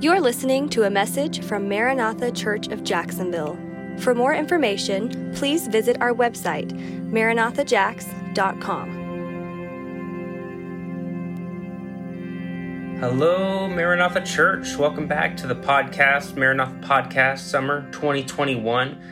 You're listening to a message from Maranatha Church of Jacksonville. For more information, please visit our website, maranathajax.com. Hello, Maranatha Church. Welcome back to the podcast, Maranatha Podcast Summer 2021.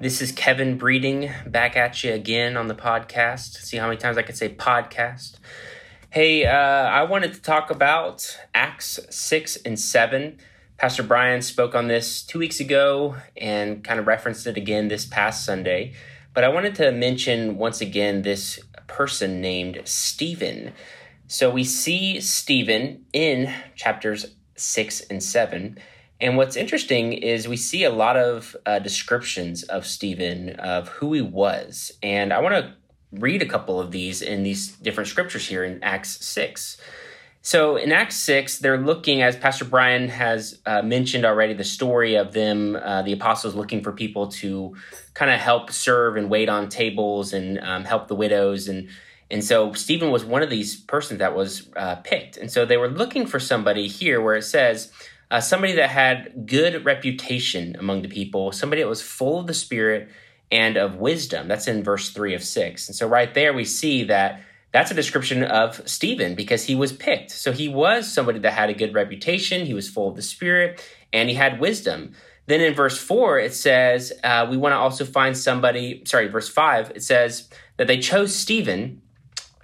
This is Kevin Breeding back at you again on the podcast. See how many times I can say podcast. Hey, uh, I wanted to talk about Acts 6 and 7. Pastor Brian spoke on this two weeks ago and kind of referenced it again this past Sunday. But I wanted to mention once again this person named Stephen. So we see Stephen in chapters 6 and 7. And what's interesting is we see a lot of uh, descriptions of Stephen, of who he was. And I want to read a couple of these in these different scriptures here in Acts 6. So in Acts 6, they're looking, as Pastor Brian has uh, mentioned already, the story of them, uh, the apostles looking for people to kind of help serve and wait on tables and um, help the widows. And, and so Stephen was one of these persons that was uh, picked. And so they were looking for somebody here where it says, uh, somebody that had good reputation among the people, somebody that was full of the Spirit and of wisdom. That's in verse 3 of 6. And so right there we see that that's a description of Stephen because he was picked. So he was somebody that had a good reputation, he was full of the Spirit, and he had wisdom. Then in verse 4, it says, uh, we want to also find somebody, sorry, verse 5, it says that they chose Stephen,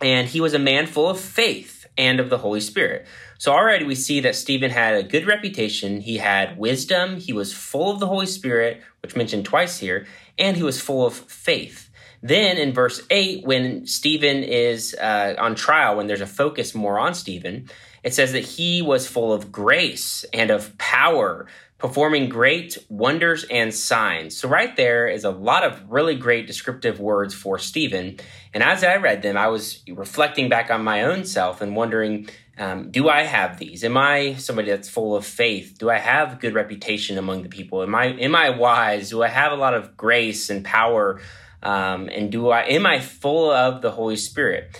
and he was a man full of faith and of the Holy Spirit. So already we see that Stephen had a good reputation. He had wisdom. He was full of the Holy Spirit, which mentioned twice here, and he was full of faith. Then in verse 8, when Stephen is uh, on trial, when there's a focus more on Stephen, it says that he was full of grace and of power, performing great wonders and signs. So, right there is a lot of really great descriptive words for Stephen. And as I read them, I was reflecting back on my own self and wondering um, do I have these? Am I somebody that's full of faith? Do I have good reputation among the people? Am I am I wise? Do I have a lot of grace and power? Um, and do I am I full of the Holy Spirit?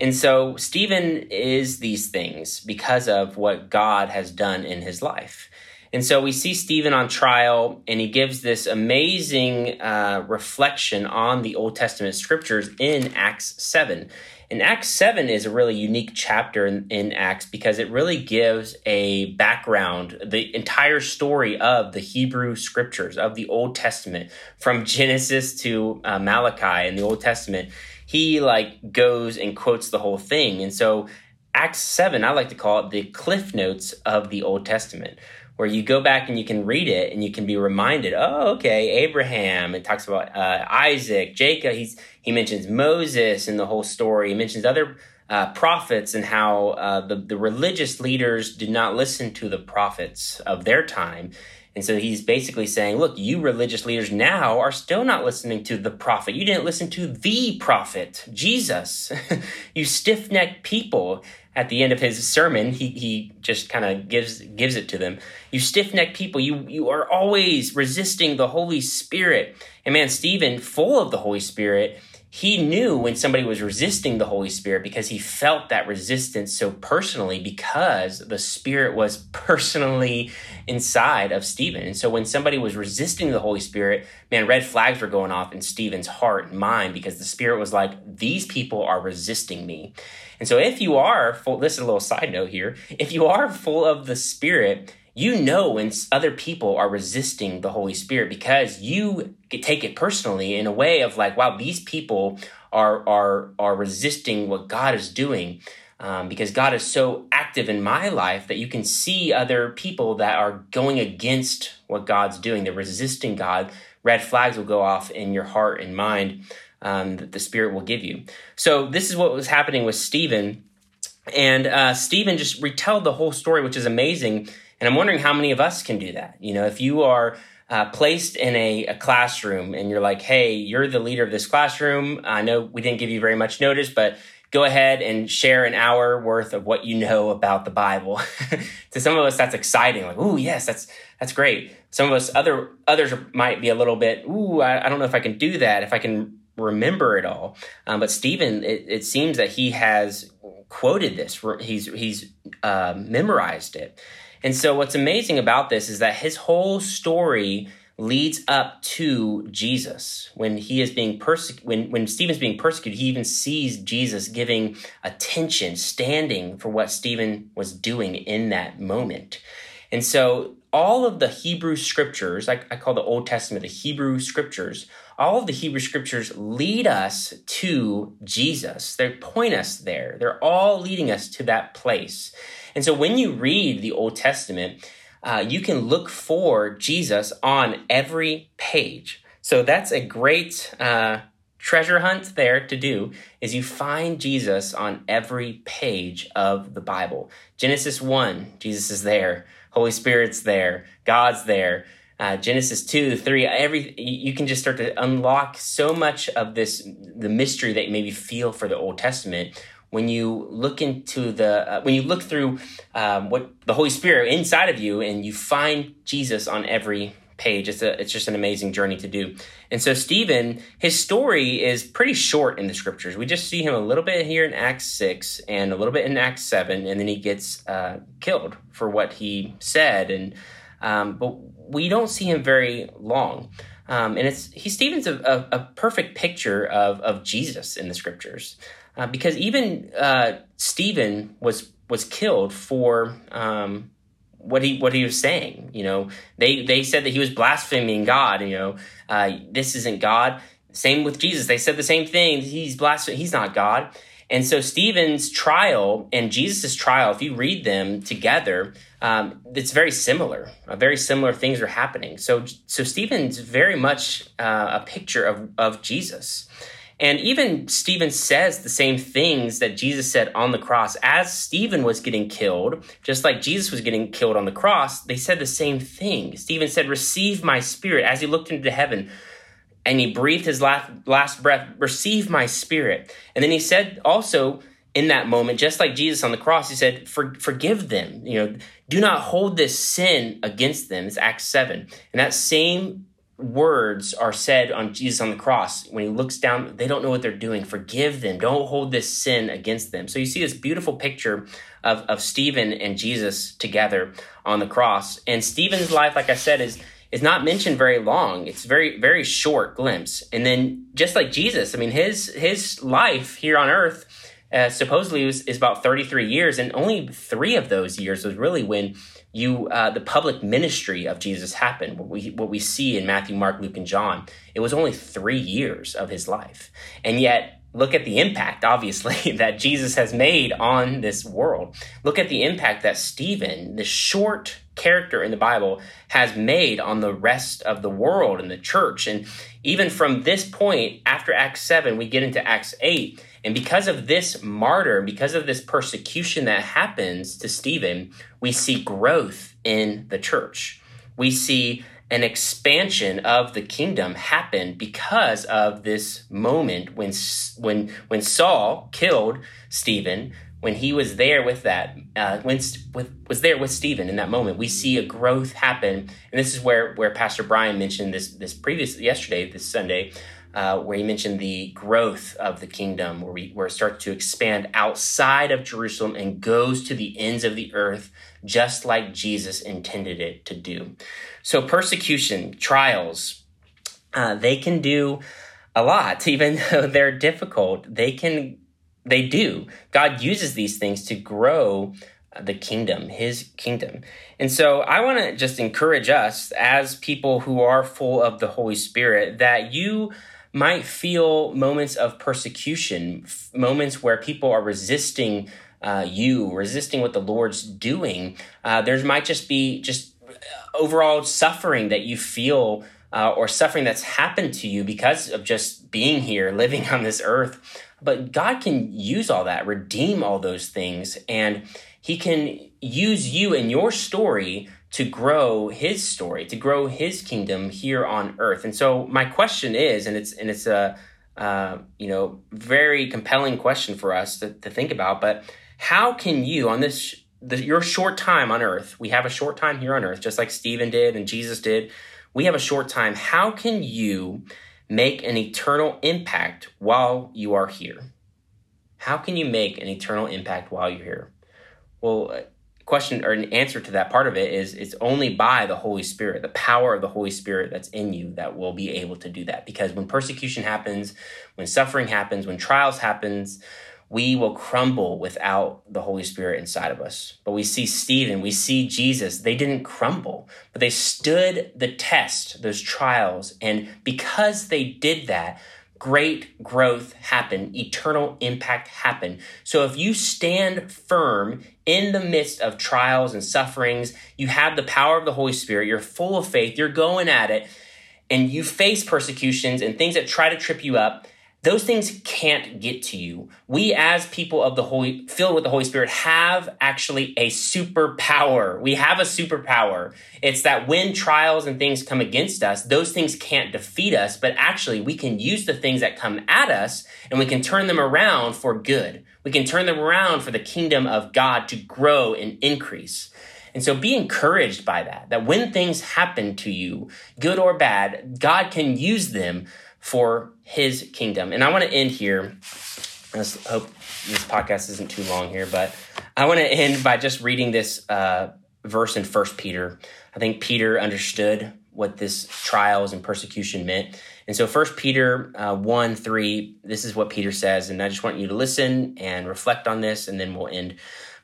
And so Stephen is these things because of what God has done in his life. And so we see Stephen on trial, and he gives this amazing uh, reflection on the Old Testament scriptures in Acts 7. And Acts 7 is a really unique chapter in, in, Acts because it really gives a background, the entire story of the Hebrew scriptures, of the Old Testament, from Genesis to uh, Malachi in the Old Testament. He like goes and quotes the whole thing. And so Acts 7, I like to call it the cliff notes of the Old Testament where you go back and you can read it and you can be reminded, oh, okay, Abraham. It talks about uh, Isaac, Jacob. He's he mentions Moses in the whole story. He mentions other uh, prophets and how uh, the the religious leaders did not listen to the prophets of their time. And so he's basically saying, look, you religious leaders now are still not listening to the prophet. You didn't listen to the prophet, Jesus. you stiff necked people at the end of his sermon, he, he just kind of gives gives it to them. You stiff necked people, you you are always resisting the Holy Spirit. And man, Stephen, full of the Holy Spirit, he knew when somebody was resisting the Holy Spirit because he felt that resistance so personally because the Spirit was personally inside of Stephen. And so when somebody was resisting the Holy Spirit, man, red flags were going off in Stephen's heart and mind because the Spirit was like, these people are resisting me. And so if you are full, this is a little side note here, if you are full of the Spirit, you know when other people are resisting the Holy Spirit because you take it personally in a way of like, wow, these people are are are resisting what God is doing. Um, because God is so active in my life that you can see other people that are going against what God's doing. They're resisting God. Red flags will go off in your heart and mind um, that the Spirit will give you. So this is what was happening with Stephen, and uh, Stephen just retold the whole story, which is amazing. And I'm wondering how many of us can do that. You know, if you are uh, placed in a, a, classroom and you're like, hey, you're the leader of this classroom. I know we didn't give you very much notice, but go ahead and share an hour worth of what you know about the Bible. to some of us, that's exciting. Like, ooh, yes, that's that's great. Some of us, other others might be a little bit, ooh, I, I don't know if I can do that. If I can remember it all. Um, but Stephen, it, it, seems that he has quoted this. He's he's uh, memorized it. And so, what's amazing about this is that his whole story leads up to Jesus. When he is being persecuted, when, when Stephen's being persecuted, he even sees Jesus giving attention, standing for what Stephen was doing in that moment. And so all of the Hebrew scriptures, I, I call the Old Testament the Hebrew scriptures, all of the Hebrew scriptures lead us to Jesus. They point us there. They're all leading us to that place. And so when you read the Old Testament, uh, you can look for Jesus on every page. So that's a great uh, treasure hunt there to do is you find Jesus on every page of the Bible. Genesis 1, Jesus is there. Holy Spirit's there. God's there. Uh, Genesis 2, 3, every, you can just start to unlock so much of this, the mystery that you maybe feel for the Old Testament when you look into the uh, when you look through um, what the Holy Spirit inside of you and you find Jesus on every page. It's a it's just an amazing journey to do. And so Stephen, his story is pretty short in the scriptures. We just see him a little bit here in Acts six and a little bit in Acts seven, and then he gets uh, killed for what he said. And um, but we don't see him very long. Um, and it's he Stephen's a, a, a, perfect picture of of Jesus in the scriptures. Uh, because even uh, Stephen was was killed for um, what he what he was saying. You know, they they said that he was blaspheming God. You know, uh, this isn't God. Same with Jesus. They said the same thing. He's blaspheming. He's not God. And so Stephen's trial and Jesus' trial, if you read them together, um, it's very similar. Uh, very similar things are happening. So so Stephen's very much uh, a picture of of Jesus. And even Stephen says the same things that Jesus said on the cross. As Stephen was getting killed, just like Jesus was getting killed on the cross, they said the same thing. Stephen said, Receive my spirit. As he looked into heaven and he breathed his last, last breath, Receive my spirit. And then he said also, in that moment, just like Jesus on the cross, he said, For, Forgive them. You know, do not hold this sin against them. It's Acts 7. And that same words are said on Jesus on the cross. When he looks down, they don't know what they're doing. Forgive them. Don't hold this sin against them. So you see this beautiful picture of, of Stephen and Jesus together on the cross. And Stephen's life, like I said, is is not mentioned very long. It's very, very short glimpse. And then just like Jesus, I mean, his his life here on earth uh, supposedly was, is about 33 years, and only three of those years was really when you uh, the public ministry of Jesus happened. What we what we see in Matthew, Mark, Luke, and John. It was only three years of his life, and yet look at the impact, obviously, that Jesus has made on this world. Look at the impact that Stephen, the short character in the Bible, has made on the rest of the world and the church. And even from this point, after Acts 7, we get into Acts 8 and because of this martyr, because of this persecution that happens to Stephen, we see growth in the church. We see an expansion of the kingdom happen because of this moment when when when Saul killed Stephen. When he was there with that, uh, when with, was there with Stephen in that moment, we see a growth happen, and this is where where Pastor Brian mentioned this this previous yesterday, this Sunday, uh, where he mentioned the growth of the kingdom, where, we, where it starts to expand outside of Jerusalem and goes to the ends of the earth, just like Jesus intended it to do. So, persecution, trials, uh, they can do a lot, even though they're difficult. They can, they do. God uses these things to grow the kingdom, his kingdom. And so I want to just encourage us as people who are full of the Holy Spirit that you might feel moments of persecution, f- moments where people are resisting uh, you, resisting what the Lord's doing. Uh, there might just be just overall suffering that you feel uh, or suffering that's happened to you because of just being here, living on this earth. But God can use all that, redeem all those things, and He can use you and your story to grow his story, to grow his kingdom here on earth. And so my question is, and it's and it's a uh, you know very compelling question for us to, to think about, but how can you on this the, your short time on earth, we have a short time here on earth, just like Stephen did and Jesus did. We have a short time. How can you make an eternal impact while you are here? How can you make an eternal impact while you're here? Well, question or an answer to that part of it is it's only by the Holy Spirit, the power of the Holy Spirit that's in you that will be able to do that. Because when persecution happens, when suffering happens, when trials happens, we will crumble without the Holy Spirit inside of us. But we see Stephen, we see Jesus, they didn't crumble, but they stood the test, those trials. And because they did that, great growth happened, eternal impact happened. So if you stand firm in the midst of trials and sufferings, you have the power of the Holy Spirit, you're full of faith, you're going at it, and you face persecutions and things that try to trip you up those things can't get to you. We, as people of the Holy, filled with the Holy Spirit, have actually a superpower. We have a superpower. It's that when trials and things come against us, those things can't defeat us, but actually we can use the things that come at us and we can turn them around for good. We can turn them around for the kingdom of God to grow and increase. And so be encouraged by that, that when things happen to you, good or bad, God can use them for his kingdom. And I want to end here. I hope this podcast isn't too long here, but I want to end by just reading this uh, verse in First Peter. I think Peter understood what this trials and persecution meant. And so First Peter uh, 1, 3, this is what Peter says. And I just want you to listen and reflect on this, and then we'll end.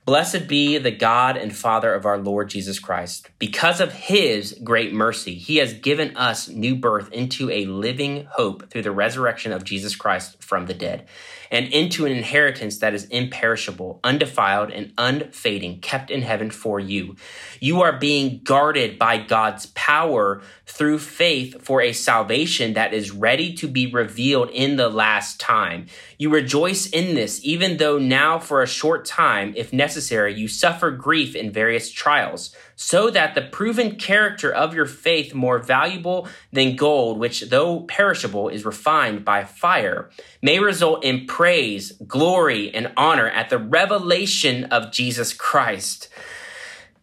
Blessed be the God and Father of our Lord Jesus Christ. Because of his great mercy, he has given us new birth into a living hope through the resurrection of Jesus Christ from the dead and into an inheritance that is imperishable, undefiled, and unfading, kept in heaven for you. You are being guarded by God's power through faith for a salvation that is ready to be revealed in the last time. You rejoice in this, even though now for a short time, if necessary, you suffer grief in various trials so that the proven character of your faith more valuable than gold, which though perishable is refined by fire, may result in praise, glory, and honor at the revelation of Jesus Christ.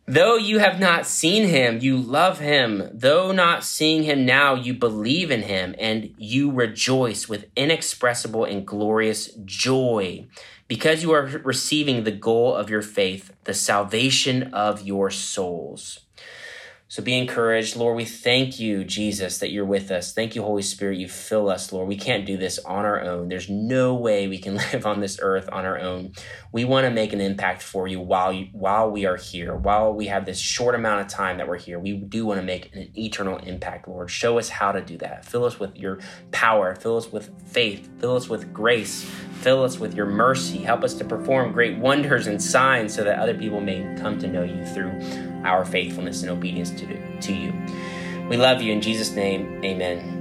Though you have not seen him, you love him. Though not seeing him now, you believe in him and you rejoice with inexpressible and glorious joy because you are receiving the goal of your faith, the salvation of your souls. So be encouraged. Lord, we thank you, Jesus, that you're with us. Thank you, Holy Spirit, you fill us, Lord. We can't do this on our own. There's no way we can live on this earth on our own. We want to make an impact for you while you, while we are here, while we have this short amount of time that we're here. We do want to make an eternal impact, Lord. Show us how to do that. Fill us with your power. Fill us with faith. Fill us with grace. Fill us with your mercy. Help us to perform great wonders and signs so that other people may come to know you through our faithfulness and obedience to, to you. We love you in Jesus' name. Amen.